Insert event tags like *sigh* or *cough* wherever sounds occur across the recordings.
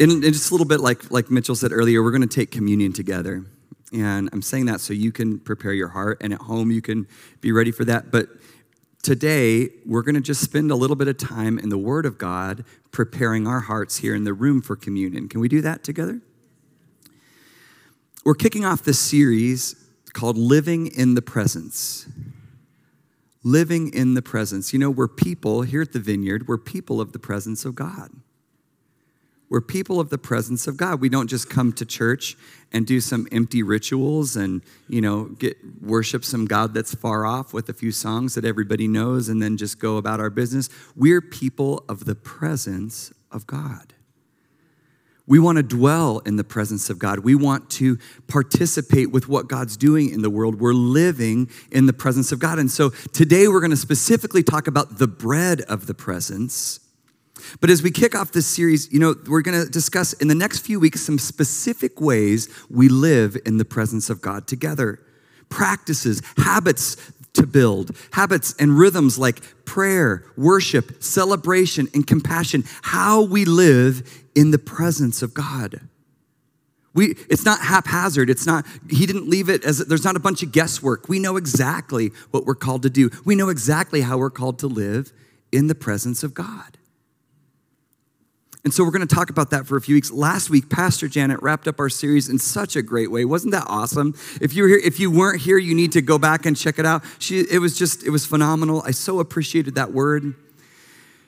And, just a little bit like, like Mitchell said earlier, we're going to take communion together. And I'm saying that so you can prepare your heart, and at home you can be ready for that. But today, we're going to just spend a little bit of time in the Word of God preparing our hearts here in the room for communion. Can we do that together? We're kicking off this series called Living in the Presence. Living in the Presence. You know, we're people here at the vineyard, we're people of the presence of God. We're people of the presence of God. We don't just come to church and do some empty rituals and, you know, get worship some God that's far off with a few songs that everybody knows and then just go about our business. We're people of the presence of God. We want to dwell in the presence of God. We want to participate with what God's doing in the world. We're living in the presence of God. And so today we're going to specifically talk about the bread of the presence but as we kick off this series, you know, we're going to discuss in the next few weeks some specific ways we live in the presence of God together. Practices, habits to build, habits and rhythms like prayer, worship, celebration, and compassion. How we live in the presence of God. We, it's not haphazard. It's not, he didn't leave it as, there's not a bunch of guesswork. We know exactly what we're called to do. We know exactly how we're called to live in the presence of God. And so we're going to talk about that for a few weeks. Last week, Pastor Janet wrapped up our series in such a great way. Wasn't that awesome? If you were here, if you weren't here, you need to go back and check it out. She, it was just, it was phenomenal. I so appreciated that word.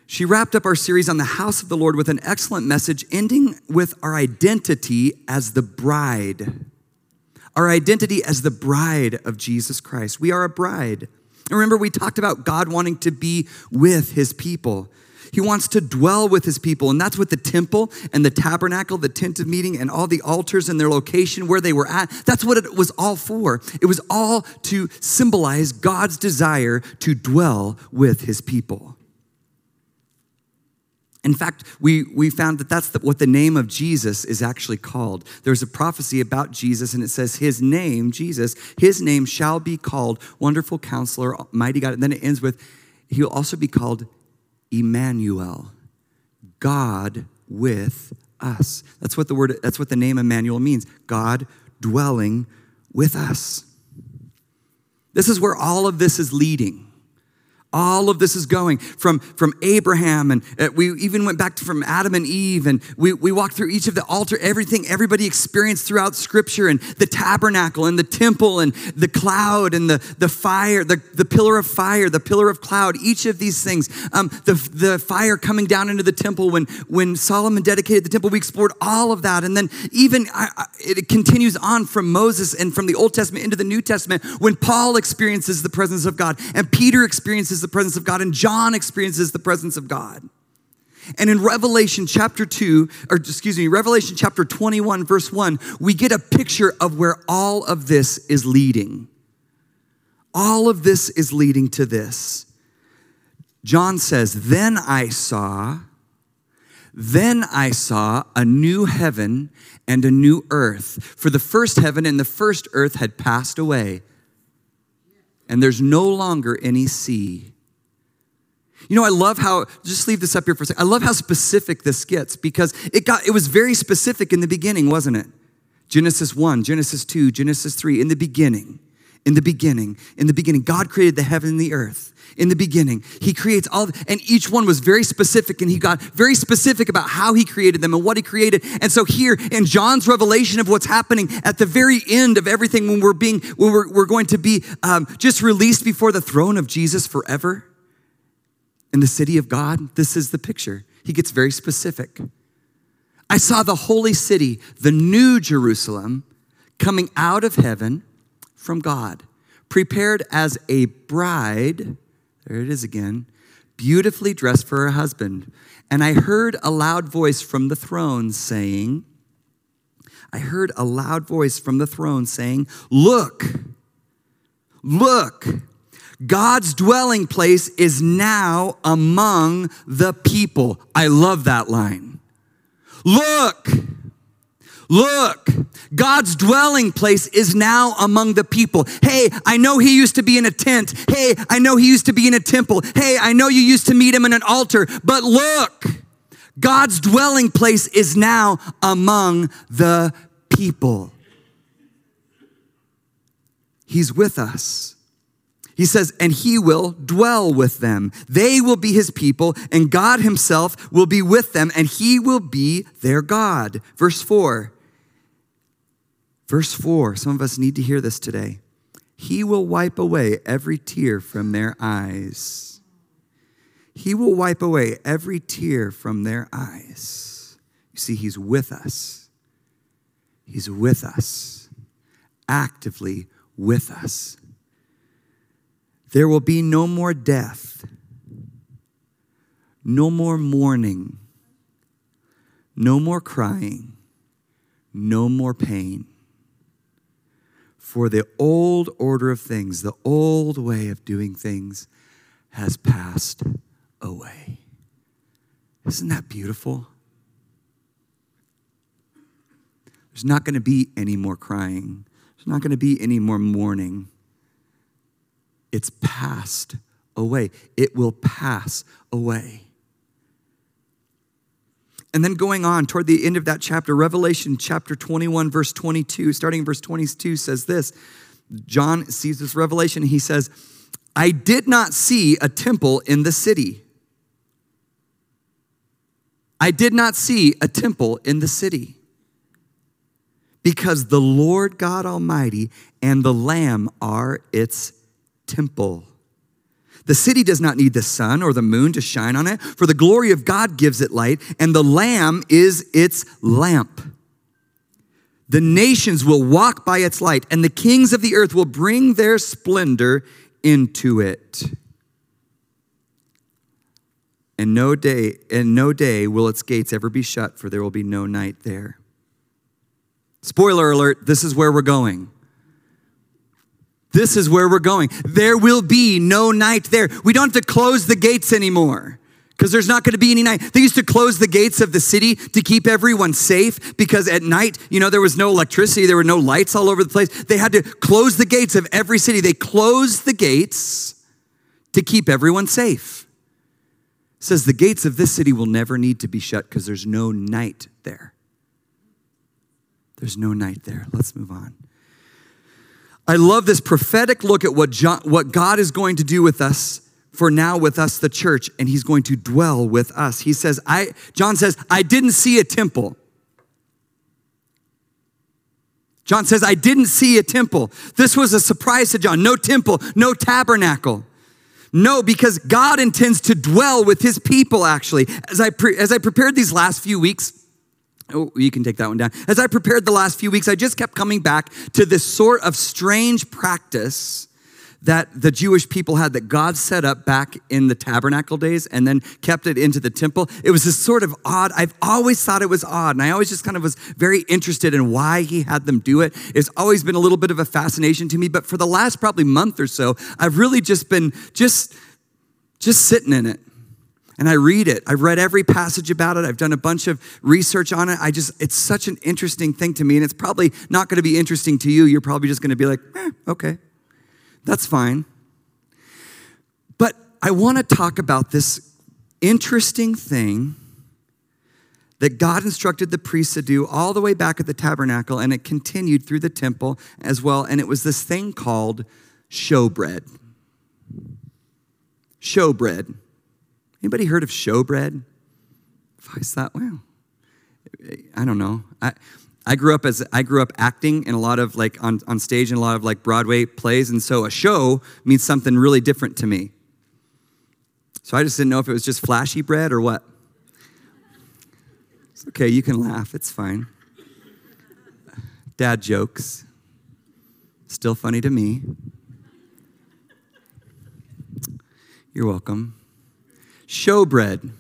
She wrapped up our series on the house of the Lord with an excellent message, ending with our identity as the bride. Our identity as the bride of Jesus Christ. We are a bride. And remember, we talked about God wanting to be with his people. He wants to dwell with his people. And that's what the temple and the tabernacle, the tent of meeting, and all the altars and their location where they were at, that's what it was all for. It was all to symbolize God's desire to dwell with his people. In fact, we, we found that that's the, what the name of Jesus is actually called. There's a prophecy about Jesus, and it says, His name, Jesus, His name shall be called Wonderful Counselor, Mighty God. And then it ends with, He'll also be called Emmanuel, God with us. That's what the word, that's what the name Emmanuel means God dwelling with us. This is where all of this is leading. All of this is going from, from Abraham, and uh, we even went back to from Adam and Eve, and we, we walked through each of the altar, everything everybody experienced throughout Scripture, and the tabernacle, and the temple, and the cloud, and the, the fire, the, the pillar of fire, the pillar of cloud, each of these things. Um, the, the fire coming down into the temple when, when Solomon dedicated the temple, we explored all of that. And then even I, I, it continues on from Moses and from the Old Testament into the New Testament when Paul experiences the presence of God, and Peter experiences experiences the presence of God, and John experiences the presence of God. And in Revelation chapter 2, or excuse me, Revelation chapter 21, verse 1, we get a picture of where all of this is leading. All of this is leading to this. John says, Then I saw, then I saw a new heaven and a new earth. For the first heaven and the first earth had passed away and there's no longer any sea. You know, I love how, just leave this up here for a second. I love how specific this gets because it got, it was very specific in the beginning, wasn't it? Genesis 1, Genesis 2, Genesis 3, in the beginning, in the beginning, in the beginning, God created the heaven and the earth in the beginning. He creates all, and each one was very specific, and he got very specific about how he created them and what he created. And so here in John's revelation of what's happening at the very end of everything, when we're being, when we're, we're going to be um, just released before the throne of Jesus forever in the city of God, this is the picture. He gets very specific. I saw the holy city, the new Jerusalem, coming out of heaven from God, prepared as a bride there it is again, beautifully dressed for her husband. And I heard a loud voice from the throne saying, I heard a loud voice from the throne saying, Look, look, God's dwelling place is now among the people. I love that line. Look, look, God's dwelling place is now among the people. Hey, I know he used to be in a tent. Hey, I know he used to be in a temple. Hey, I know you used to meet him in an altar. But look, God's dwelling place is now among the people. He's with us. He says, and he will dwell with them. They will be his people, and God himself will be with them, and he will be their God. Verse 4. Verse 4. Some of us need to hear this today. He will wipe away every tear from their eyes. He will wipe away every tear from their eyes. You see, he's with us. He's with us, actively with us. There will be no more death, no more mourning, no more crying, no more pain. For the old order of things, the old way of doing things, has passed away. Isn't that beautiful? There's not going to be any more crying. There's not going to be any more mourning. It's passed away. It will pass away. And then going on toward the end of that chapter, Revelation chapter 21, verse 22, starting in verse 22, says this John sees this revelation. He says, I did not see a temple in the city. I did not see a temple in the city because the Lord God Almighty and the Lamb are its temple. The city does not need the sun or the moon to shine on it, for the glory of God gives it light, and the Lamb is its lamp. The nations will walk by its light, and the kings of the earth will bring their splendor into it. And no day, and no day will its gates ever be shut, for there will be no night there. Spoiler alert, this is where we're going. This is where we're going. There will be no night there. We don't have to close the gates anymore because there's not going to be any night. They used to close the gates of the city to keep everyone safe because at night, you know, there was no electricity, there were no lights all over the place. They had to close the gates of every city. They closed the gates to keep everyone safe. It says the gates of this city will never need to be shut because there's no night there. There's no night there. Let's move on. I love this prophetic look at what, John, what God is going to do with us for now with us, the church, and he's going to dwell with us. He says, I, John says, I didn't see a temple. John says, I didn't see a temple. This was a surprise to John. No temple, no tabernacle. No, because God intends to dwell with his people, actually. As I, pre- as I prepared these last few weeks, Oh, you can take that one down. As I prepared the last few weeks, I just kept coming back to this sort of strange practice that the Jewish people had that God set up back in the tabernacle days and then kept it into the temple. It was this sort of odd, I've always thought it was odd, and I always just kind of was very interested in why he had them do it. It's always been a little bit of a fascination to me, but for the last probably month or so, I've really just been just just sitting in it and I read it. I've read every passage about it. I've done a bunch of research on it. I just, it's such an interesting thing to me, and it's probably not going to be interesting to you. You're probably just going to be like, eh, okay, that's fine. But I want to talk about this interesting thing that God instructed the priests to do all the way back at the tabernacle, and it continued through the temple as well. And it was this thing called showbread. Showbread. Anybody heard of showbread? I thought, well, I don't know. I, I grew up as I grew up acting in a lot of like on, on stage in a lot of like Broadway plays, and so a show means something really different to me. So I just didn't know if it was just flashy bread or what. It's okay, you can laugh, it's fine. Dad jokes. Still funny to me. You're welcome. Showbread.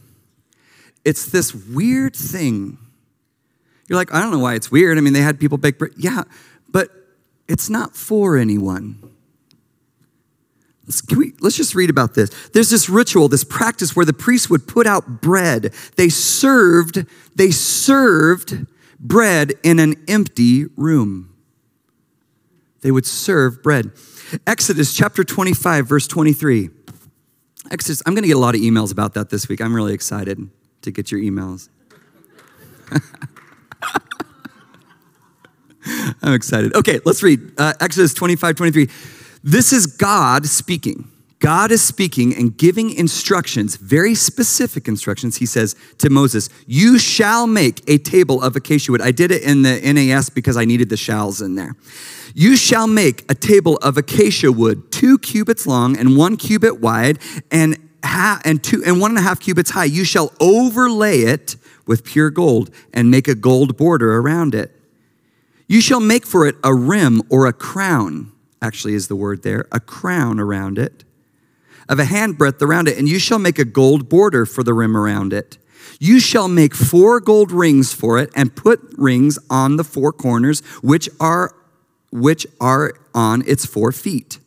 It's this weird thing. You're like, I don't know why it's weird. I mean, they had people bake bread. Yeah, but it's not for anyone. Let's, we, let's just read about this. There's this ritual, this practice where the priests would put out bread. They served, they served bread in an empty room. They would serve bread. Exodus chapter 25, verse 23. Exodus, I'm going to get a lot of emails about that this week. I'm really excited to get your emails. *laughs* I'm excited. Okay, let's read uh, Exodus 25, 23. This is God speaking. God is speaking and giving instructions, very specific instructions. He says to Moses, You shall make a table of acacia wood. I did it in the NAS because I needed the shalls in there. You shall make a table of acacia wood, two cubits long and one cubit wide, and, and, two, and one and a half cubits high. You shall overlay it with pure gold and make a gold border around it. You shall make for it a rim or a crown, actually, is the word there, a crown around it, of a handbreadth around it, and you shall make a gold border for the rim around it. You shall make four gold rings for it and put rings on the four corners, which are which are on its four feet.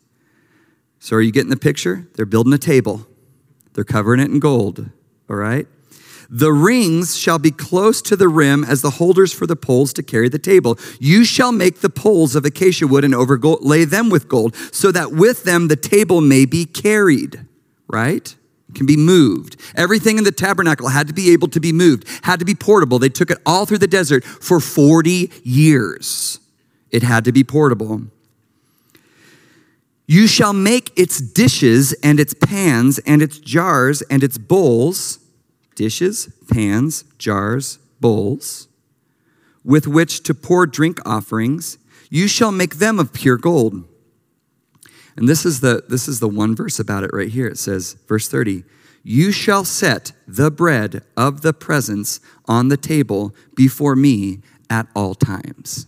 So, are you getting the picture? They're building a table, they're covering it in gold, all right? The rings shall be close to the rim as the holders for the poles to carry the table. You shall make the poles of acacia wood and overlay them with gold, so that with them the table may be carried, right? Can be moved. Everything in the tabernacle had to be able to be moved, had to be portable. They took it all through the desert for 40 years. It had to be portable. You shall make its dishes and its pans and its jars and its bowls, dishes, pans, jars, bowls, with which to pour drink offerings. You shall make them of pure gold. And this is the this is the one verse about it right here. It says, verse 30, you shall set the bread of the presence on the table before me at all times.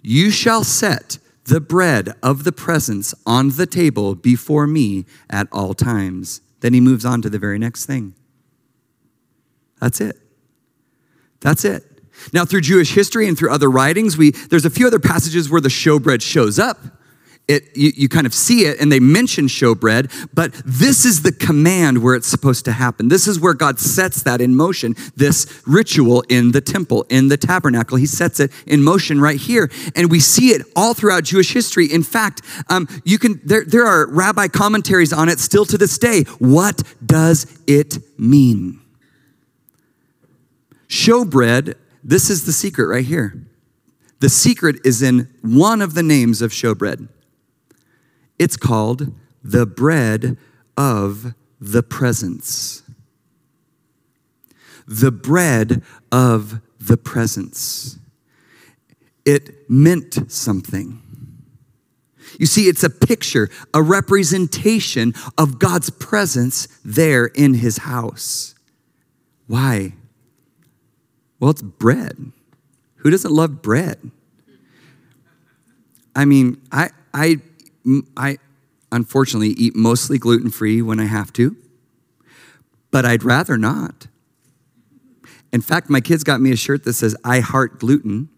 You shall set the bread of the presence on the table before me at all times. Then he moves on to the very next thing. That's it. That's it. Now, through Jewish history and through other writings, we, there's a few other passages where the showbread shows up it, you, you, kind of see it and they mention showbread, but this is the command where it's supposed to happen. This is where God sets that in motion, this ritual in the temple, in the tabernacle. He sets it in motion right here. And we see it all throughout Jewish history. In fact, um, you can, there, there are rabbi commentaries on it still to this day. What does it mean? Showbread, this is the secret right here. The secret is in one of the names of showbread. It's called the bread of the presence. The bread of the presence. It meant something. You see, it's a picture, a representation of God's presence there in his house. Why? Well, it's bread. Who doesn't love bread? I mean, I, I I unfortunately eat mostly gluten free when I have to, but I'd rather not. In fact, my kids got me a shirt that says, I heart gluten.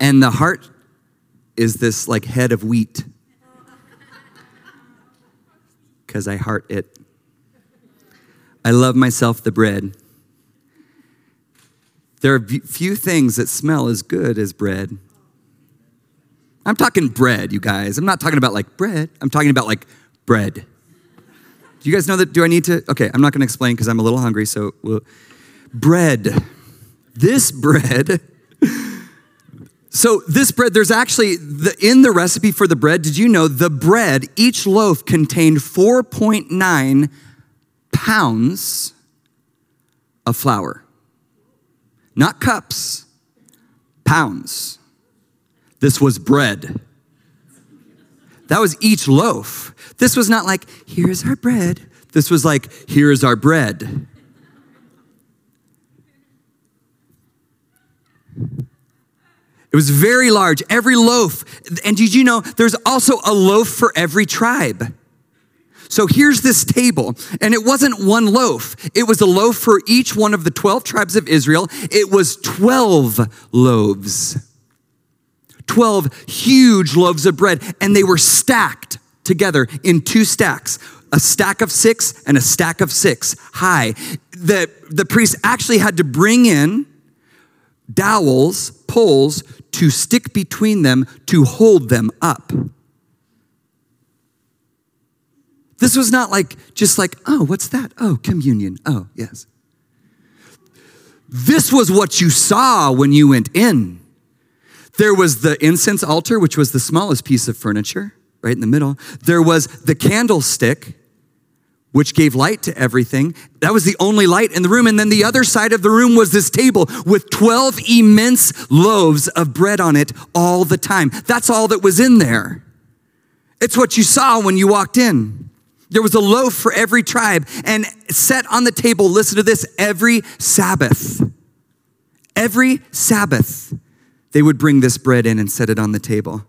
And the heart is this like head of wheat. Because I heart it. I love myself the bread. There are few things that smell as good as bread. I'm talking bread, you guys. I'm not talking about like bread. I'm talking about like bread. Do you guys know that? Do I need to? Okay, I'm not going to explain because I'm a little hungry. So, we'll, bread. This bread. So, this bread, there's actually, the, in the recipe for the bread, did you know the bread, each loaf contained 4.9 pounds of flour? Not cups, pounds. This was bread. That was each loaf. This was not like, here's our bread. This was like, here's our bread. It was very large, every loaf. And did you know there's also a loaf for every tribe? So here's this table, and it wasn't one loaf. It was a loaf for each one of the 12 tribes of Israel. It was 12 loaves. 12 huge loaves of bread, and they were stacked together in two stacks a stack of six and a stack of six high. The, the priest actually had to bring in dowels, poles, to stick between them to hold them up. This was not like just like, oh, what's that? Oh, communion. Oh, yes. This was what you saw when you went in. There was the incense altar, which was the smallest piece of furniture, right in the middle. There was the candlestick, which gave light to everything. That was the only light in the room. And then the other side of the room was this table with 12 immense loaves of bread on it all the time. That's all that was in there. It's what you saw when you walked in. There was a loaf for every tribe and set on the table, listen to this, every Sabbath. Every Sabbath, they would bring this bread in and set it on the table.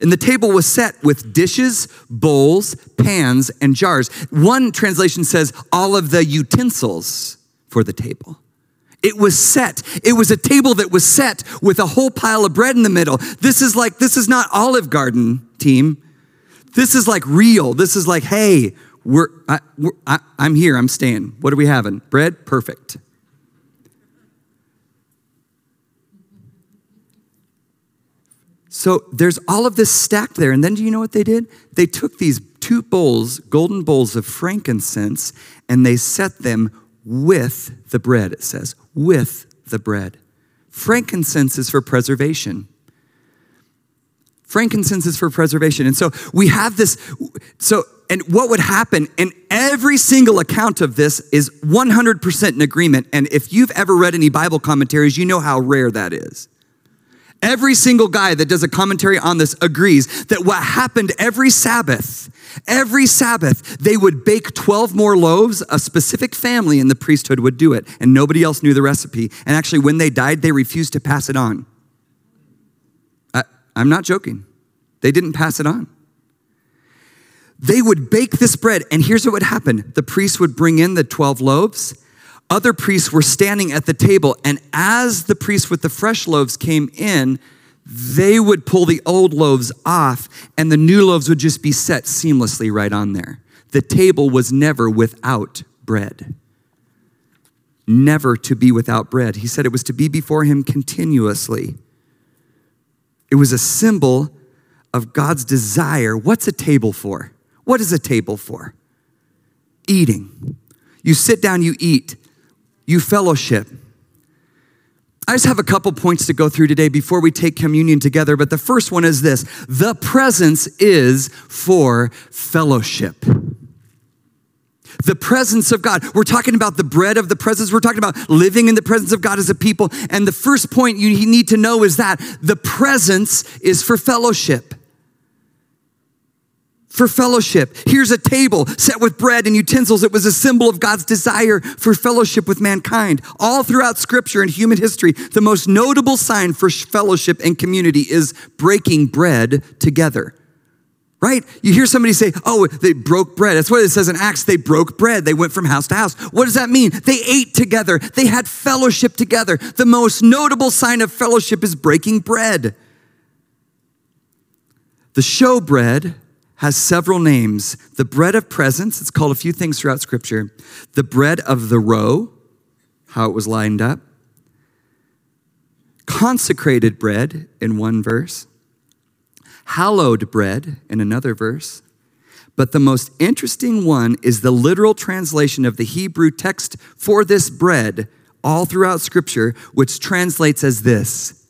And the table was set with dishes, bowls, pans, and jars. One translation says all of the utensils for the table. It was set. It was a table that was set with a whole pile of bread in the middle. This is like, this is not Olive Garden team. This is like real. This is like, hey, we're, I, I'm here. I'm staying. What are we having? Bread? Perfect. So there's all of this stacked there. And then do you know what they did? They took these two bowls, golden bowls of frankincense, and they set them with the bread, it says, with the bread. Frankincense is for preservation. Frankincense is for preservation. And so we have this. So, and what would happen, and every single account of this is 100% in agreement. And if you've ever read any Bible commentaries, you know how rare that is. Every single guy that does a commentary on this agrees that what happened every Sabbath, every Sabbath, they would bake 12 more loaves. A specific family in the priesthood would do it, and nobody else knew the recipe. And actually, when they died, they refused to pass it on. I, I'm not joking. They didn't pass it on. They would bake this bread, and here's what would happen the priest would bring in the 12 loaves other priests were standing at the table, and as the priests with the fresh loaves came in, they would pull the old loaves off, and the new loaves would just be set seamlessly right on there. The table was never without bread. Never to be without bread. He said it was to be before him continuously. It was a symbol of God's desire. What's a table for? What is a table for? Eating. You sit down, you eat you fellowship. I just have a couple points to go through today before we take communion together, but the first one is this the presence is for fellowship. The presence of God. We're talking about the bread of the presence. We're talking about living in the presence of God as a people. And the first point you need to know is that the presence is for fellowship for fellowship. Here's a table set with bread and utensils. It was a symbol of God's desire for fellowship with mankind. All throughout scripture and human history, the most notable sign for fellowship and community is breaking bread together. Right? You hear somebody say, oh, they broke bread. That's what it says in Acts. They broke bread. They went from house to house. What does that mean? They ate together. They had fellowship together. The most notable sign of fellowship is breaking bread. The showbread has several names. The bread of presence, it's called a few things throughout Scripture. The bread of the row, how it was lined up. Consecrated bread in one verse. Hallowed bread in another verse. But the most interesting one is the literal translation of the Hebrew text for this bread all throughout Scripture, which translates as this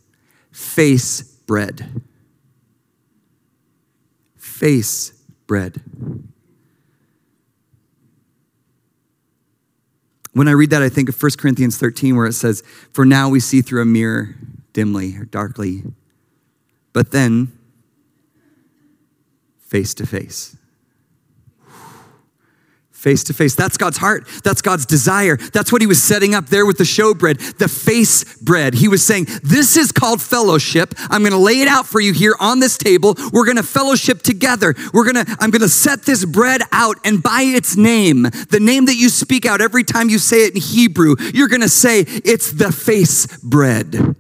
face bread face bread. When I read that, I think of 1 Corinthians 13, where it says, For now we see through a mirror dimly or darkly, but then face to face. Face to face. That's God's heart. That's God's desire. That's what he was setting up there with the showbread, the face bread. He was saying, This is called fellowship. I'm going to lay it out for you here on this table. We're going to fellowship together. We're going to, I'm going to set this bread out and by its name, the name that you speak out every time you say it in Hebrew, you're going to say, It's the face bread.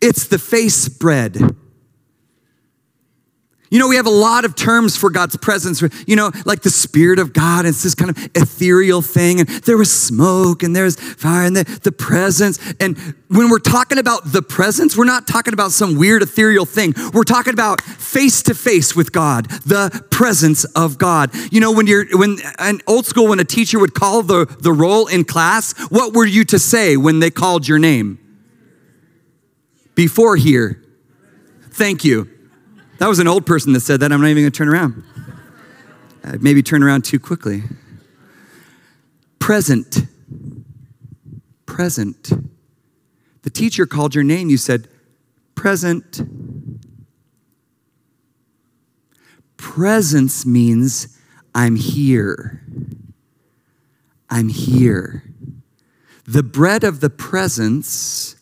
It's the face bread. You know, we have a lot of terms for God's presence, you know, like the Spirit of God. It's this kind of ethereal thing. And there was smoke and there's fire and the, the presence. And when we're talking about the presence, we're not talking about some weird ethereal thing. We're talking about face to face with God, the presence of God. You know, when you're, when, an old school, when a teacher would call the, the roll in class, what were you to say when they called your name? Before here. Thank you. That was an old person that said that. I'm not even going to turn around. I'd maybe turn around too quickly. Present. Present. The teacher called your name. You said, present. Presence means I'm here. I'm here. The bread of the presence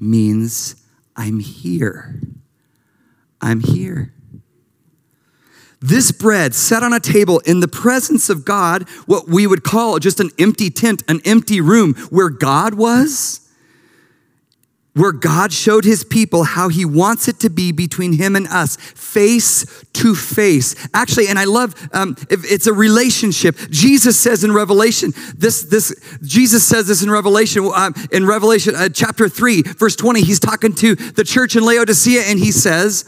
means I'm here. I'm here. This bread set on a table in the presence of God, what we would call just an empty tent, an empty room where God was, where God showed his people how he wants it to be between him and us, face to face. Actually, and I love um, it's a relationship. Jesus says in Revelation, this, this, Jesus says this in Revelation, um, in Revelation uh, chapter 3, verse 20, he's talking to the church in Laodicea and he says,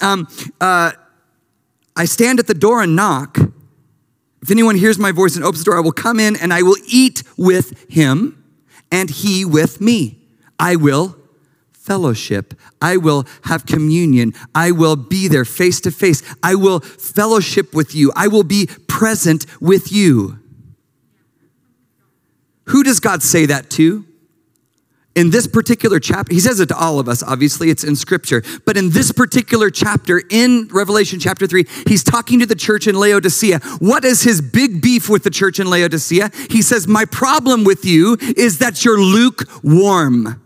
um, uh, I stand at the door and knock. If anyone hears my voice and opens the door, I will come in and I will eat with him and he with me. I will fellowship. I will have communion. I will be there face to face. I will fellowship with you. I will be present with you. Who does God say that to? In this particular chapter, he says it to all of us, obviously, it's in scripture, but in this particular chapter, in Revelation chapter 3, he's talking to the church in Laodicea. What is his big beef with the church in Laodicea? He says, My problem with you is that you're lukewarm.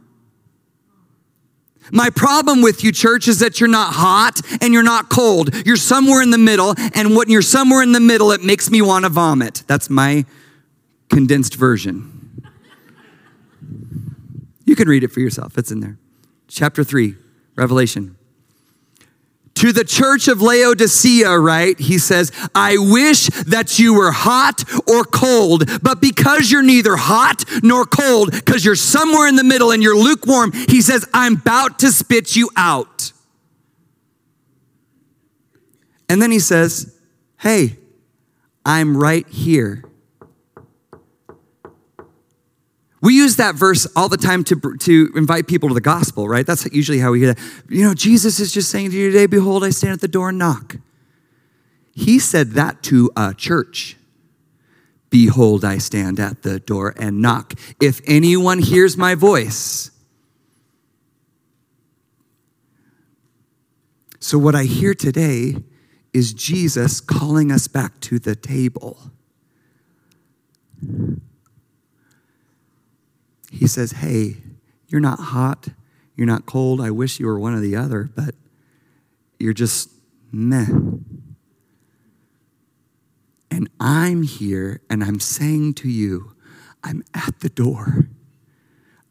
My problem with you, church, is that you're not hot and you're not cold. You're somewhere in the middle, and when you're somewhere in the middle, it makes me want to vomit. That's my condensed version. You can read it for yourself, it's in there. Chapter 3, Revelation. To the church of Laodicea, right? He says, I wish that you were hot or cold, but because you're neither hot nor cold, because you're somewhere in the middle and you're lukewarm, he says, I'm about to spit you out. And then he says, Hey, I'm right here. We use that verse all the time to, to invite people to the gospel, right? That's usually how we hear that. You know, Jesus is just saying to you today, Behold, I stand at the door and knock. He said that to a church. Behold, I stand at the door and knock. If anyone hears my voice, So, what I hear today is Jesus calling us back to the table. He says, Hey, you're not hot, you're not cold. I wish you were one or the other, but you're just meh. And I'm here and I'm saying to you, I'm at the door.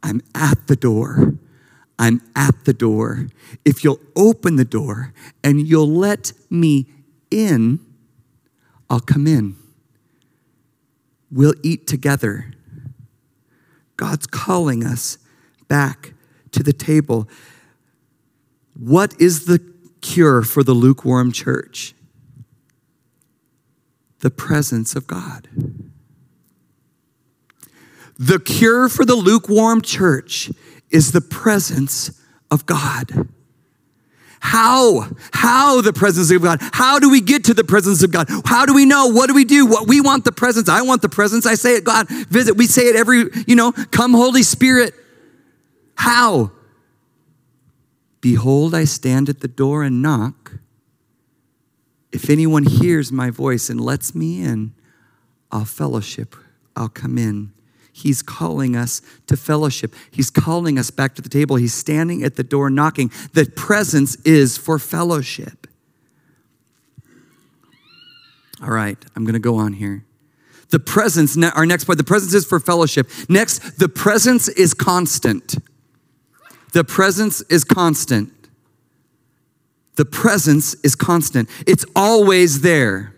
I'm at the door. I'm at the door. If you'll open the door and you'll let me in, I'll come in. We'll eat together. God's calling us back to the table. What is the cure for the lukewarm church? The presence of God. The cure for the lukewarm church is the presence of God. How? How the presence of God? How do we get to the presence of God? How do we know? What do we do? What we want the presence. I want the presence. I say it, God, visit. We say it every, you know, come Holy Spirit. How? Behold, I stand at the door and knock. If anyone hears my voice and lets me in, I'll fellowship, I'll come in. He's calling us to fellowship. He's calling us back to the table. He's standing at the door knocking. The presence is for fellowship. All right, I'm going to go on here. The presence, our next point, the presence is for fellowship. Next, the presence is constant. The presence is constant. The presence is constant. It's always there.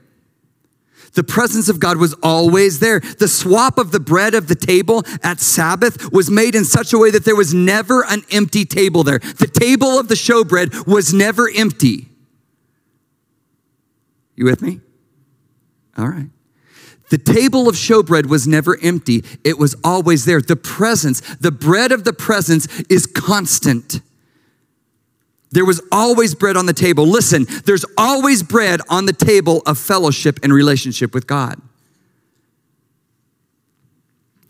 The presence of God was always there. The swap of the bread of the table at Sabbath was made in such a way that there was never an empty table there. The table of the showbread was never empty. You with me? All right. The table of showbread was never empty, it was always there. The presence, the bread of the presence is constant. There was always bread on the table. Listen, there's always bread on the table of fellowship and relationship with God.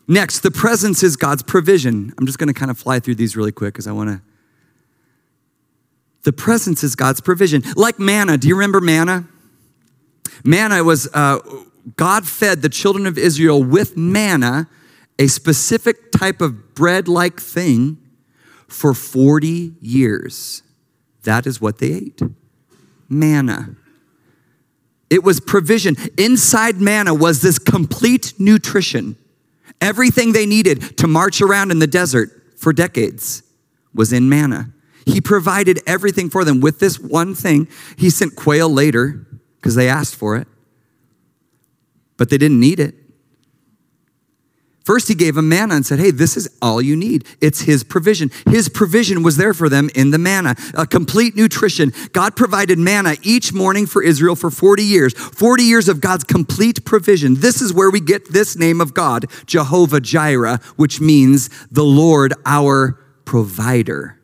Next, the presence is God's provision. I'm just going to kind of fly through these really quick because I want to. The presence is God's provision. Like manna. Do you remember manna? Manna was, uh, God fed the children of Israel with manna, a specific type of bread like thing, for 40 years. That is what they ate manna. It was provision. Inside manna was this complete nutrition. Everything they needed to march around in the desert for decades was in manna. He provided everything for them with this one thing. He sent quail later because they asked for it, but they didn't need it. First, he gave them manna and said, Hey, this is all you need. It's his provision. His provision was there for them in the manna, a complete nutrition. God provided manna each morning for Israel for 40 years, 40 years of God's complete provision. This is where we get this name of God, Jehovah Jireh, which means the Lord our provider.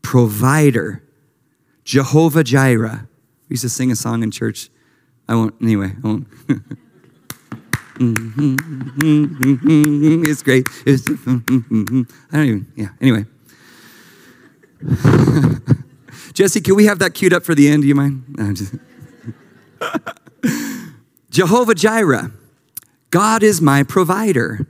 Provider. Jehovah Jireh. We used to sing a song in church. I won't, anyway, I won't. *laughs* Mm-hmm. it's great. It's, mm-hmm. I don't even, yeah, anyway. *laughs* Jesse, can we have that queued up for the end? Do you mind? No, just... *laughs* Jehovah Jireh, God is my provider.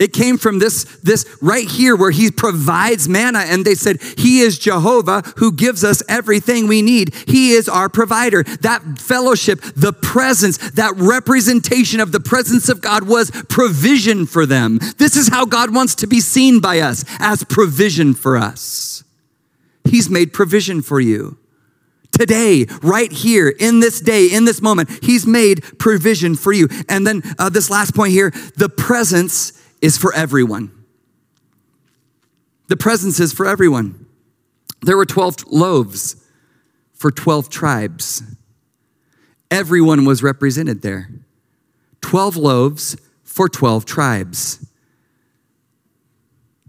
It came from this, this right here where he provides manna, and they said, He is Jehovah who gives us everything we need. He is our provider. That fellowship, the presence, that representation of the presence of God was provision for them. This is how God wants to be seen by us as provision for us. He's made provision for you. Today, right here, in this day, in this moment, He's made provision for you. And then uh, this last point here the presence is for everyone. The presence is for everyone. There were 12 loaves for 12 tribes. Everyone was represented there. 12 loaves for 12 tribes.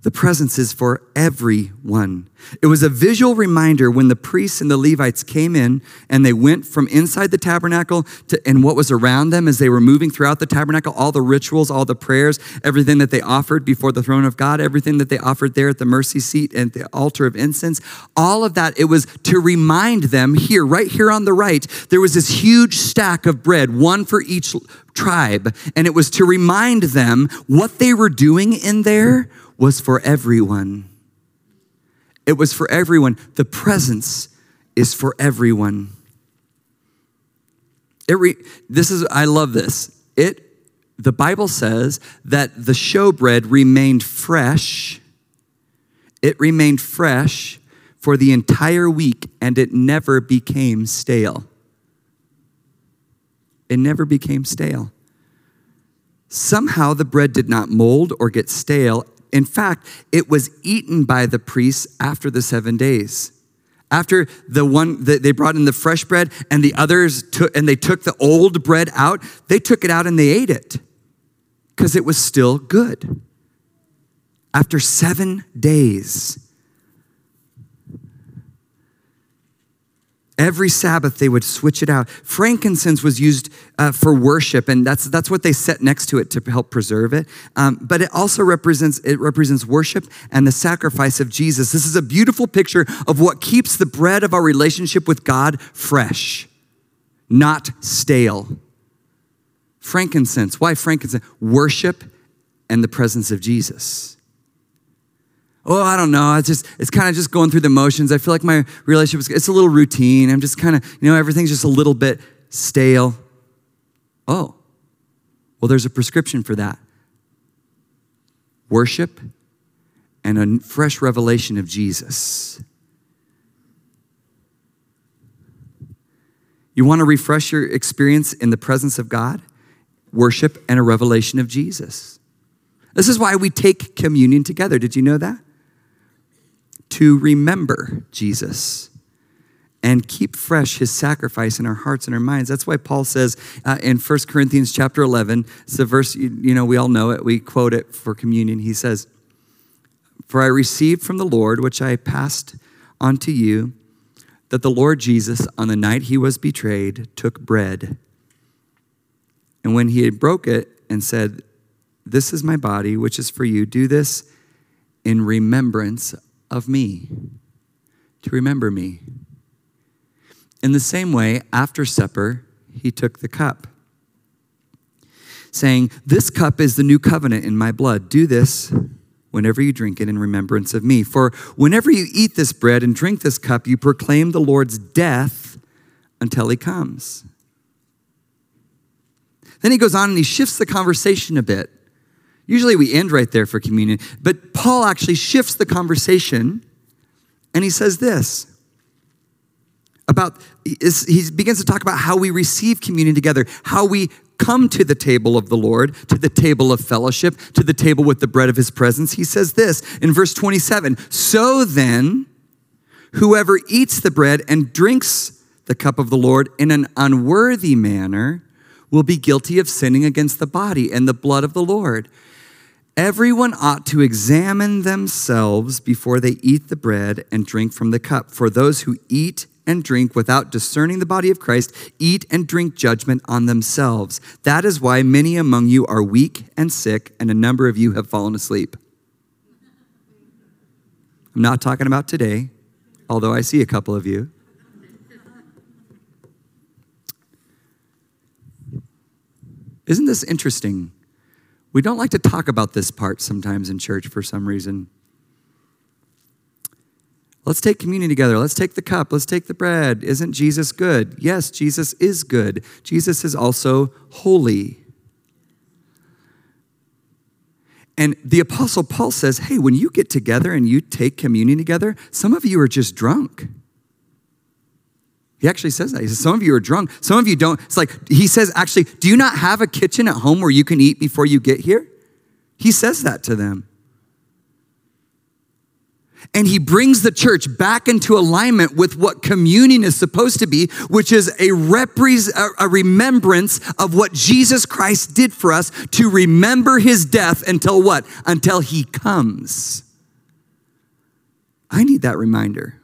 The presence is for everyone. It was a visual reminder when the priests and the Levites came in and they went from inside the tabernacle to and what was around them as they were moving throughout the tabernacle, all the rituals, all the prayers, everything that they offered before the throne of God, everything that they offered there at the mercy seat and the altar of incense, all of that, it was to remind them here, right here on the right, there was this huge stack of bread, one for each tribe, and it was to remind them what they were doing in there was for everyone. It was for everyone. The presence is for everyone. It re, this is I love this. It the Bible says that the showbread remained fresh. It remained fresh for the entire week and it never became stale. It never became stale. Somehow the bread did not mold or get stale in fact, it was eaten by the priests after the seven days. After the one that they brought in the fresh bread and the others took and they took the old bread out, they took it out and they ate it because it was still good. After seven days, Every Sabbath, they would switch it out. Frankincense was used uh, for worship, and that's, that's what they set next to it to help preserve it. Um, but it also represents, it represents worship and the sacrifice of Jesus. This is a beautiful picture of what keeps the bread of our relationship with God fresh, not stale. Frankincense. Why frankincense? Worship and the presence of Jesus. Oh, I don't know. It's just it's kind of just going through the motions. I feel like my relationship is it's a little routine. I'm just kind of, you know, everything's just a little bit stale. Oh. Well, there's a prescription for that. Worship and a fresh revelation of Jesus. You want to refresh your experience in the presence of God? Worship and a revelation of Jesus. This is why we take communion together. Did you know that? To remember Jesus and keep fresh his sacrifice in our hearts and our minds. That's why Paul says uh, in 1 Corinthians chapter 11, it's a verse, you, you know, we all know it, we quote it for communion. He says, For I received from the Lord, which I passed on to you, that the Lord Jesus, on the night he was betrayed, took bread. And when he had broke it and said, This is my body, which is for you, do this in remembrance of me. To remember me. In the same way, after supper, he took the cup, saying, This cup is the new covenant in my blood. Do this whenever you drink it in remembrance of me. For whenever you eat this bread and drink this cup, you proclaim the Lord's death until he comes. Then he goes on and he shifts the conversation a bit. Usually we end right there for communion, but Paul actually shifts the conversation and he says this about he begins to talk about how we receive communion together, how we come to the table of the Lord, to the table of fellowship, to the table with the bread of his presence. He says this in verse 27 So then, whoever eats the bread and drinks the cup of the Lord in an unworthy manner will be guilty of sinning against the body and the blood of the Lord. Everyone ought to examine themselves before they eat the bread and drink from the cup. For those who eat and drink without discerning the body of Christ eat and drink judgment on themselves. That is why many among you are weak and sick, and a number of you have fallen asleep. I'm not talking about today, although I see a couple of you. Isn't this interesting? We don't like to talk about this part sometimes in church for some reason. Let's take communion together. Let's take the cup. Let's take the bread. Isn't Jesus good? Yes, Jesus is good. Jesus is also holy. And the Apostle Paul says, hey, when you get together and you take communion together, some of you are just drunk. He actually says that. He says, Some of you are drunk. Some of you don't. It's like, he says, actually, do you not have a kitchen at home where you can eat before you get here? He says that to them. And he brings the church back into alignment with what communion is supposed to be, which is a, repres- a remembrance of what Jesus Christ did for us to remember his death until what? Until he comes. I need that reminder.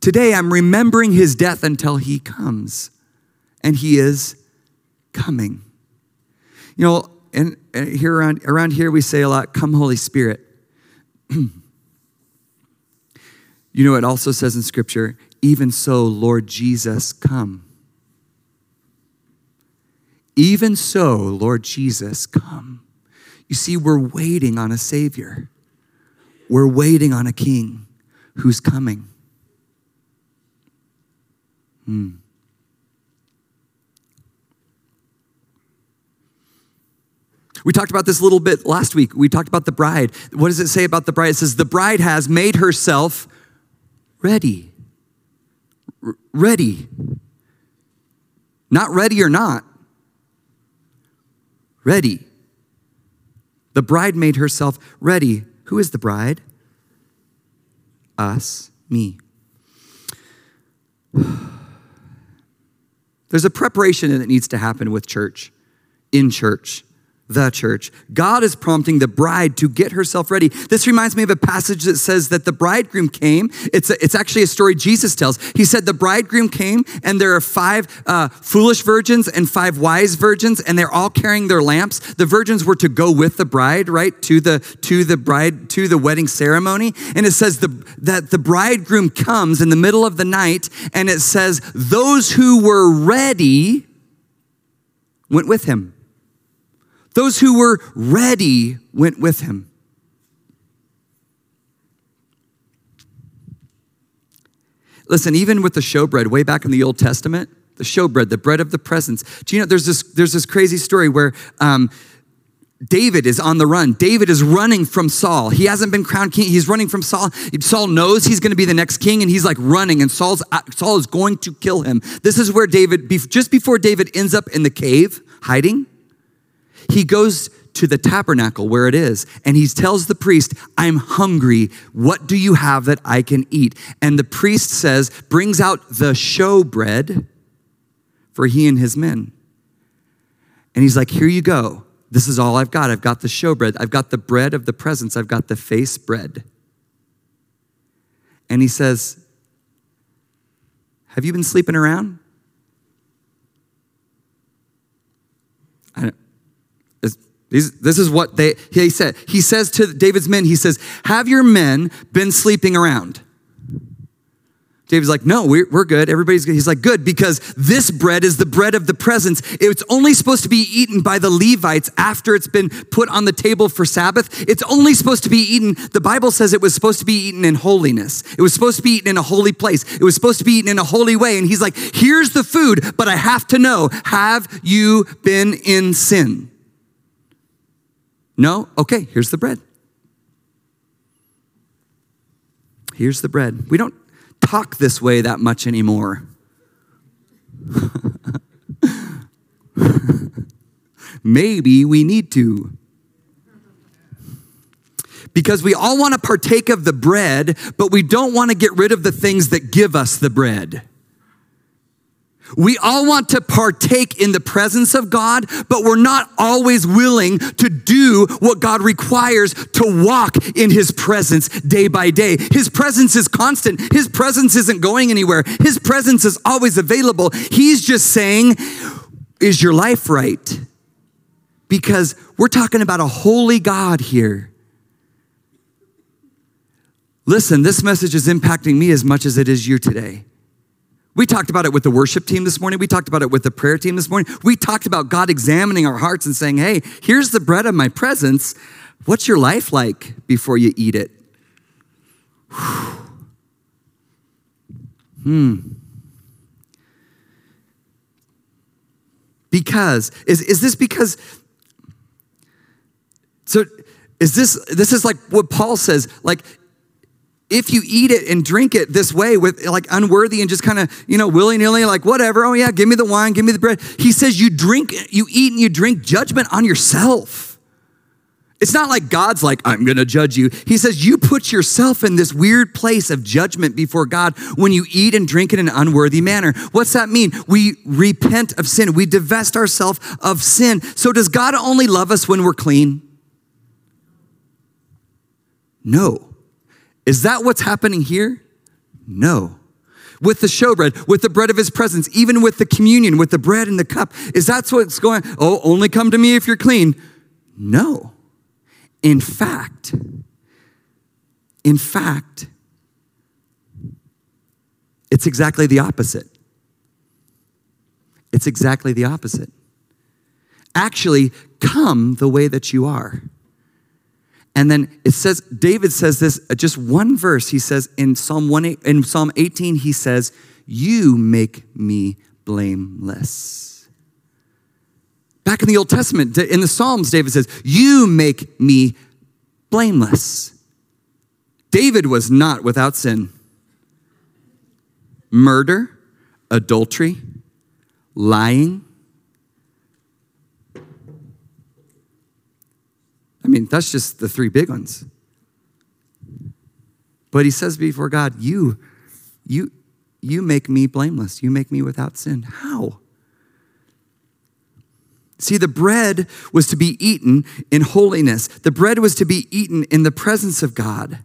Today, I'm remembering his death until he comes, and he is coming. You know, and, and here around, around here we say a lot, come Holy Spirit. *clears throat* you know, it also says in Scripture, even so, Lord Jesus, come. Even so, Lord Jesus, come. You see, we're waiting on a Savior. We're waiting on a King who's coming. Hmm. We talked about this a little bit last week. We talked about the bride. What does it say about the bride? It says, The bride has made herself ready. R- ready. Not ready or not. Ready. The bride made herself ready. Who is the bride? Us, me. *sighs* There's a preparation that needs to happen with church, in church the church. God is prompting the bride to get herself ready. This reminds me of a passage that says that the bridegroom came. It's, a, it's actually a story Jesus tells. He said the bridegroom came, and there are five uh, foolish virgins and five wise virgins, and they're all carrying their lamps. The virgins were to go with the bride, right, to the to the bride to the wedding ceremony. And it says the, that the bridegroom comes in the middle of the night, and it says those who were ready went with him. Those who were ready went with him. Listen, even with the showbread, way back in the Old Testament, the showbread, the bread of the presence. Do you know there's this there's this crazy story where um, David is on the run. David is running from Saul. He hasn't been crowned king. He's running from Saul. Saul knows he's going to be the next king, and he's like running. And Saul's uh, Saul is going to kill him. This is where David, just before David ends up in the cave hiding, he goes to the tabernacle where it is, and he tells the priest, I'm hungry. What do you have that I can eat? And the priest says, brings out the show bread for he and his men. And he's like, Here you go. This is all I've got. I've got the show bread. I've got the bread of the presence. I've got the face bread. And he says, Have you been sleeping around? This is what they, he said. He says to David's men, he says, Have your men been sleeping around? David's like, no, we're, we're good. Everybody's good. He's like, good, because this bread is the bread of the presence. It's only supposed to be eaten by the Levites after it's been put on the table for Sabbath. It's only supposed to be eaten, the Bible says it was supposed to be eaten in holiness. It was supposed to be eaten in a holy place. It was supposed to be eaten in a holy way. And he's like, here's the food, but I have to know, have you been in sin? No? Okay, here's the bread. Here's the bread. We don't talk this way that much anymore. *laughs* Maybe we need to. Because we all want to partake of the bread, but we don't want to get rid of the things that give us the bread. We all want to partake in the presence of God, but we're not always willing to do what God requires to walk in His presence day by day. His presence is constant. His presence isn't going anywhere. His presence is always available. He's just saying, Is your life right? Because we're talking about a holy God here. Listen, this message is impacting me as much as it is you today. We talked about it with the worship team this morning. We talked about it with the prayer team this morning. We talked about God examining our hearts and saying, hey, here's the bread of my presence. What's your life like before you eat it? hmm. Because, is, is this because, so is this, this is like what Paul says, like if you eat it and drink it this way with like unworthy and just kind of you know willy-nilly like whatever oh yeah give me the wine give me the bread. He says you drink you eat and you drink judgment on yourself. It's not like god's like i'm gonna judge you. He says you put yourself in this weird place of judgment before god when you eat and drink in an unworthy manner. What's that mean? We repent of sin. We divest ourselves of sin. So does god only love us when we're clean? No is that what's happening here? No. With the showbread, with the bread of his presence, even with the communion, with the bread and the cup, is that what's going? Oh, only come to me if you're clean. No. In fact, in fact, it's exactly the opposite. It's exactly the opposite. Actually, come the way that you are. And then it says, David says this, uh, just one verse, he says in Psalm, 1, in Psalm 18, he says, You make me blameless. Back in the Old Testament, in the Psalms, David says, You make me blameless. David was not without sin. Murder, adultery, lying, I mean, that's just the three big ones. But he says before God, you, you, you make me blameless. You make me without sin. How? See, the bread was to be eaten in holiness. The bread was to be eaten in the presence of God.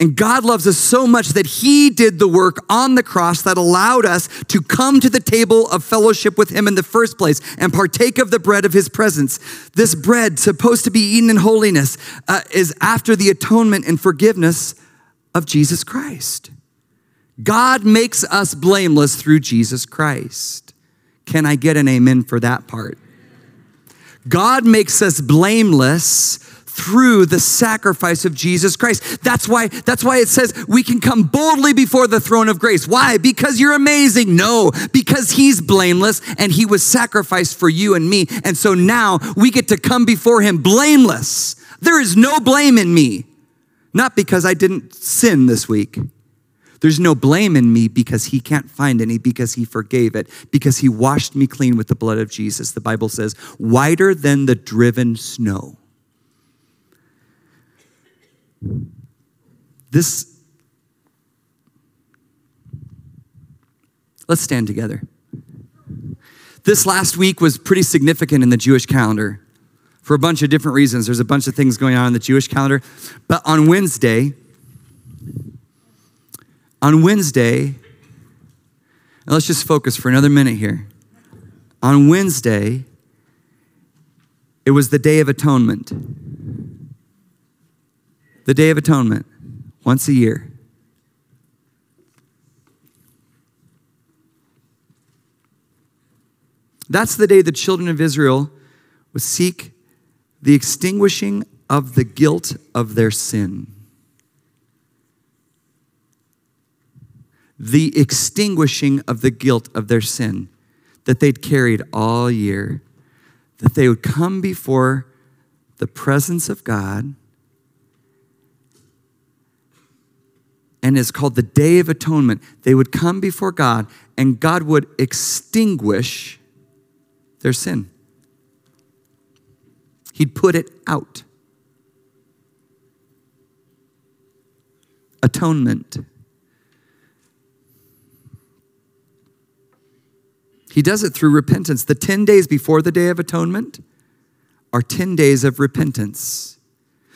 And God loves us so much that He did the work on the cross that allowed us to come to the table of fellowship with Him in the first place and partake of the bread of His presence. This bread, supposed to be eaten in holiness, uh, is after the atonement and forgiveness of Jesus Christ. God makes us blameless through Jesus Christ. Can I get an amen for that part? God makes us blameless through the sacrifice of Jesus Christ. That's why that's why it says we can come boldly before the throne of grace. Why? Because you're amazing? No, because he's blameless and he was sacrificed for you and me. And so now we get to come before him blameless. There is no blame in me. Not because I didn't sin this week. There's no blame in me because he can't find any, because he forgave it, because he washed me clean with the blood of Jesus. The Bible says, whiter than the driven snow. This, let's stand together. This last week was pretty significant in the Jewish calendar for a bunch of different reasons. There's a bunch of things going on in the Jewish calendar. But on Wednesday, on Wednesday, let's just focus for another minute here. On Wednesday, it was the Day of Atonement. The Day of Atonement, once a year. That's the day the children of Israel would seek the extinguishing of the guilt of their sin. The extinguishing of the guilt of their sin that they'd carried all year, that they would come before the presence of God. And it's called the Day of Atonement. They would come before God, and God would extinguish their sin. He'd put it out. Atonement. He does it through repentance. The 10 days before the Day of Atonement are 10 days of repentance.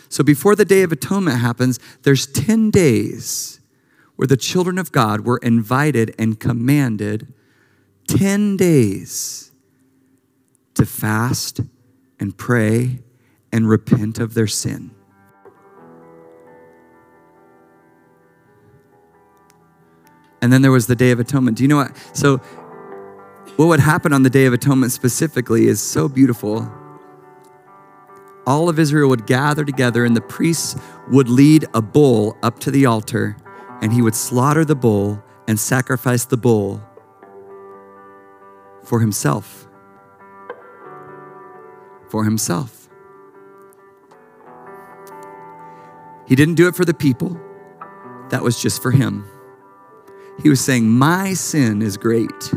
So before the Day of Atonement happens, there's 10 days where the children of God were invited and commanded 10 days to fast and pray and repent of their sin. And then there was the Day of Atonement. Do you know what? So, what would happen on the Day of Atonement specifically is so beautiful. All of Israel would gather together, and the priests would lead a bull up to the altar, and he would slaughter the bull and sacrifice the bull for himself for himself. He didn't do it for the people, that was just for him. He was saying, My sin is great.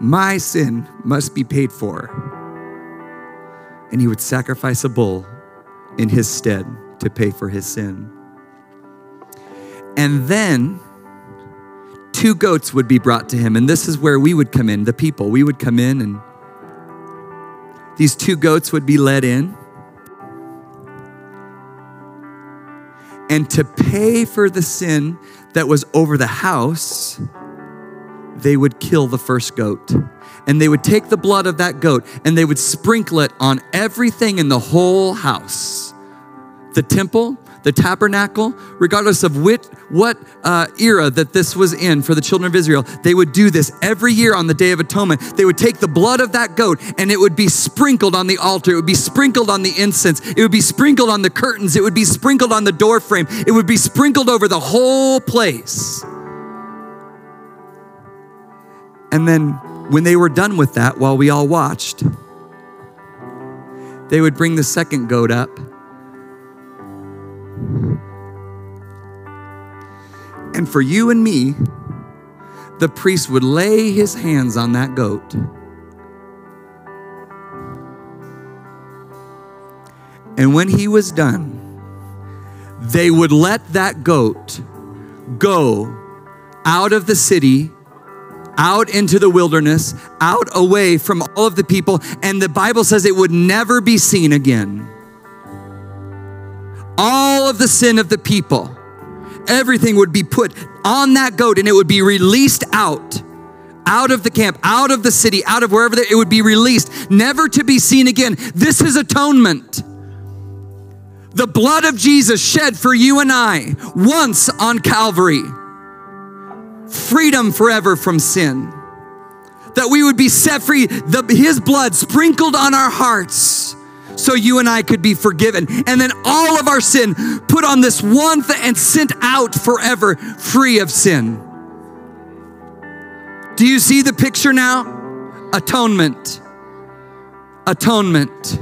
My sin must be paid for. And he would sacrifice a bull in his stead to pay for his sin. And then two goats would be brought to him. And this is where we would come in, the people. We would come in, and these two goats would be led in. And to pay for the sin that was over the house, they would kill the first goat. And they would take the blood of that goat and they would sprinkle it on everything in the whole house the temple, the tabernacle, regardless of which, what uh, era that this was in for the children of Israel, they would do this every year on the Day of Atonement. They would take the blood of that goat and it would be sprinkled on the altar. It would be sprinkled on the incense. It would be sprinkled on the curtains. It would be sprinkled on the door frame. It would be sprinkled over the whole place. And then when they were done with that, while we all watched, they would bring the second goat up And for you and me, the priest would lay his hands on that goat. And when he was done, they would let that goat go out of the city, out into the wilderness, out away from all of the people, and the Bible says it would never be seen again. All of the sin of the people everything would be put on that goat and it would be released out out of the camp, out of the city, out of wherever it would be released, never to be seen again. This is atonement. The blood of Jesus shed for you and I once on Calvary. Freedom forever from sin. that we would be set free, the, his blood sprinkled on our hearts so you and I could be forgiven. And then all of our sin put on this one thing and sent out forever free of sin. Do you see the picture now? Atonement. Atonement.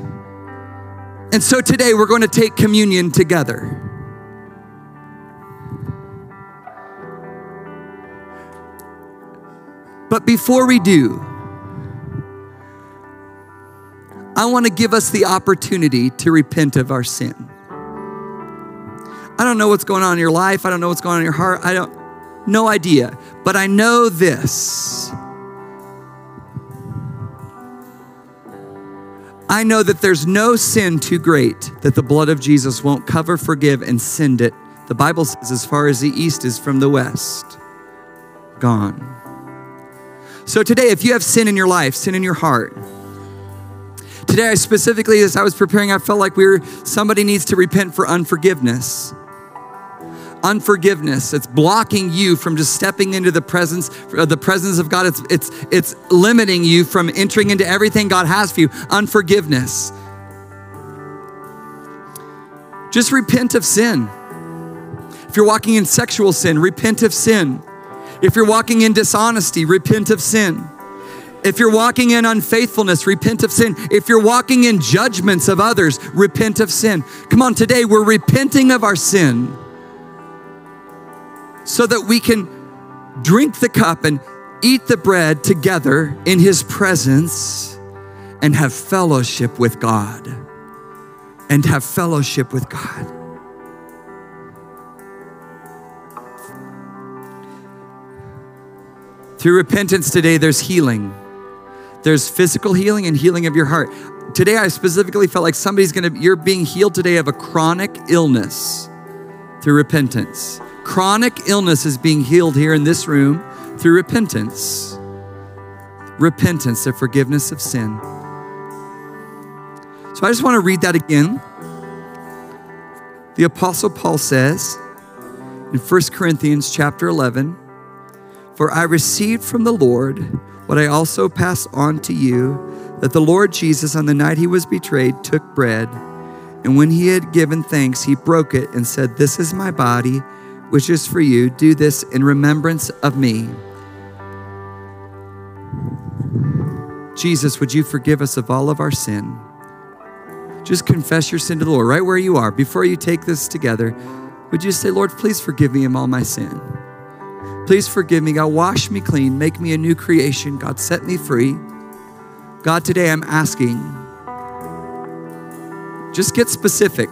And so today we're going to take communion together. But before we do, I want to give us the opportunity to repent of our sin. I don't know what's going on in your life. I don't know what's going on in your heart. I don't, no idea. But I know this. I know that there's no sin too great that the blood of Jesus won't cover, forgive, and send it. The Bible says, as far as the east is from the west, gone. So today, if you have sin in your life, sin in your heart, today I specifically, as I was preparing, I felt like we were somebody needs to repent for unforgiveness. Unforgiveness. It's blocking you from just stepping into the presence, uh, the presence of God. It's it's it's limiting you from entering into everything God has for you. Unforgiveness. Just repent of sin. If you're walking in sexual sin, repent of sin. If you're walking in dishonesty, repent of sin. If you're walking in unfaithfulness, repent of sin. If you're walking in judgments of others, repent of sin. Come on, today we're repenting of our sin so that we can drink the cup and eat the bread together in His presence and have fellowship with God. And have fellowship with God. Through repentance today, there's healing. There's physical healing and healing of your heart. Today, I specifically felt like somebody's gonna, you're being healed today of a chronic illness through repentance. Chronic illness is being healed here in this room through repentance. Repentance, the forgiveness of sin. So I just want to read that again. The Apostle Paul says in 1 Corinthians chapter 11, For I received from the Lord what I also pass on to you, that the Lord Jesus, on the night he was betrayed, took bread, and when he had given thanks, he broke it and said, This is my body, which is for you. Do this in remembrance of me. Jesus, would you forgive us of all of our sin? Just confess your sin to the Lord right where you are. Before you take this together, would you say, Lord, please forgive me of all my sin? Please forgive me. God, wash me clean. Make me a new creation. God, set me free. God, today I'm asking, just get specific.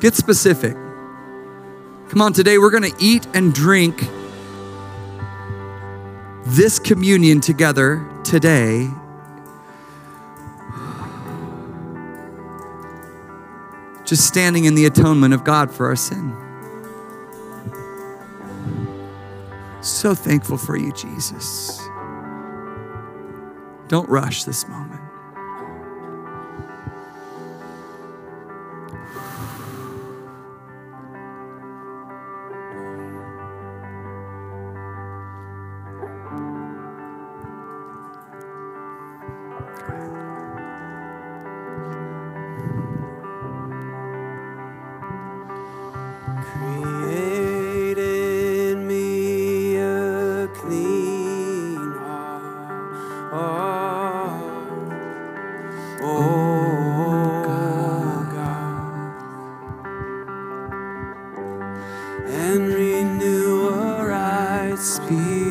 Get specific. Come on, today we're going to eat and drink this communion together today. Just standing in the atonement of God for our sin. So thankful for you, Jesus. Don't rush this moment. Right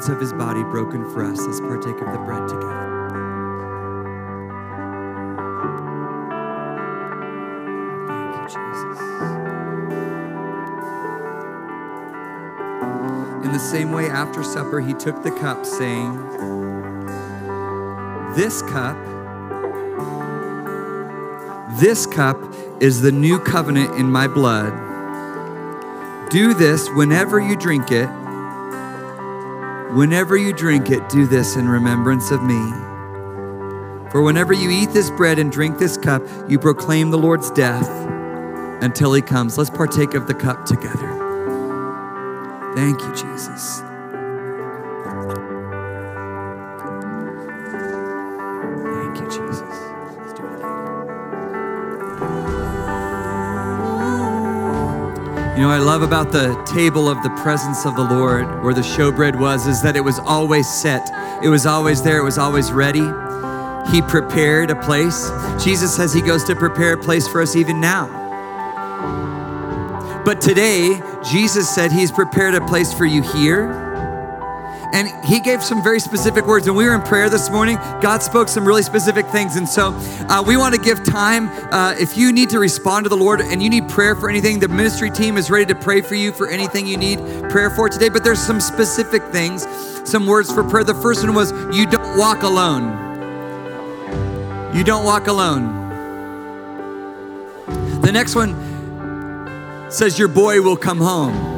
remembrance of his body broken for us. Let's partake of the bread together. In the same way, after supper, he took the cup, saying, This cup, this cup is the new covenant in my blood. Do this whenever you drink it. Whenever you drink it, do this in remembrance of me. For whenever you eat this bread and drink this cup, you proclaim the Lord's death until he comes. Let's partake of the cup together. Thank you, Jesus. You know, I love about the table of the presence of the Lord, where the showbread was, is that it was always set. It was always there. It was always ready. He prepared a place. Jesus says he goes to prepare a place for us even now. But today, Jesus said he's prepared a place for you here. And he gave some very specific words. And we were in prayer this morning. God spoke some really specific things. And so uh, we want to give time. Uh, if you need to respond to the Lord and you need prayer for anything, the ministry team is ready to pray for you for anything you need prayer for today. But there's some specific things, some words for prayer. The first one was, You don't walk alone. You don't walk alone. The next one says, Your boy will come home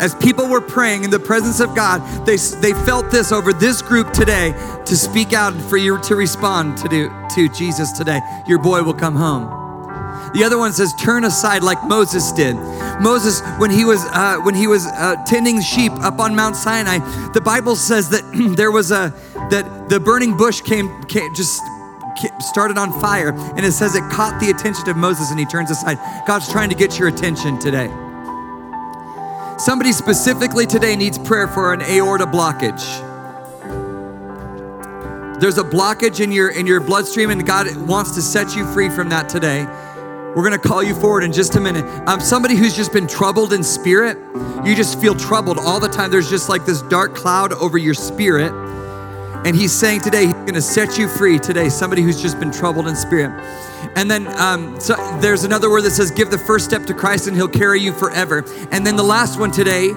as people were praying in the presence of God, they, they felt this over this group today to speak out and for you to respond to, do, to Jesus today. Your boy will come home. The other one says, "Turn aside," like Moses did. Moses, when he was uh, when he was uh, tending sheep up on Mount Sinai, the Bible says that *clears throat* there was a that the burning bush came, came just started on fire, and it says it caught the attention of Moses, and he turns aside. God's trying to get your attention today. Somebody specifically today needs prayer for an aorta blockage. There's a blockage in your in your bloodstream, and God wants to set you free from that today. We're gonna call you forward in just a minute. Um, somebody who's just been troubled in spirit, you just feel troubled all the time. There's just like this dark cloud over your spirit. And he's saying today, he's gonna set you free today. Somebody who's just been troubled in spirit. And then um, so there's another word that says, give the first step to Christ and he'll carry you forever. And then the last one today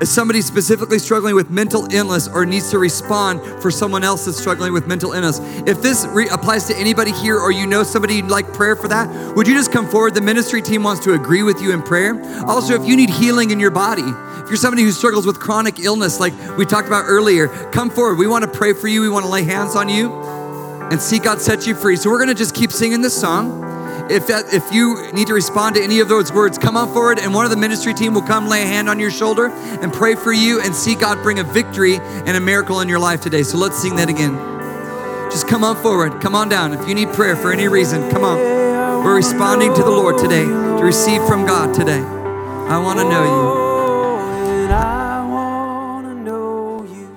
is somebody specifically struggling with mental illness or needs to respond for someone else that's struggling with mental illness. If this re- applies to anybody here or you know somebody you'd like prayer for that, would you just come forward? The ministry team wants to agree with you in prayer. Also, if you need healing in your body, if you're somebody who struggles with chronic illness, like we talked about earlier, come forward. We want to pray for you. We want to lay hands on you and see God set you free. So we're going to just keep singing this song. If that, if you need to respond to any of those words, come on forward, and one of the ministry team will come lay a hand on your shoulder and pray for you and see God bring a victory and a miracle in your life today. So let's sing that again. Just come on forward. Come on down. If you need prayer for any reason, come on. We're responding to the Lord today to receive from God today. I want to know you. And I wanna know you.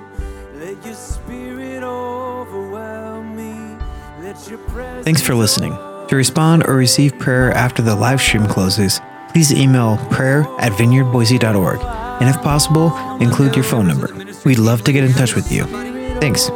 Let your spirit overwhelm me. Let your presence Thanks for listening. To respond or receive prayer after the live stream closes, please email prayer at vineyardboise.org. And if possible, include your phone number. We'd love to get in touch with you. Thanks.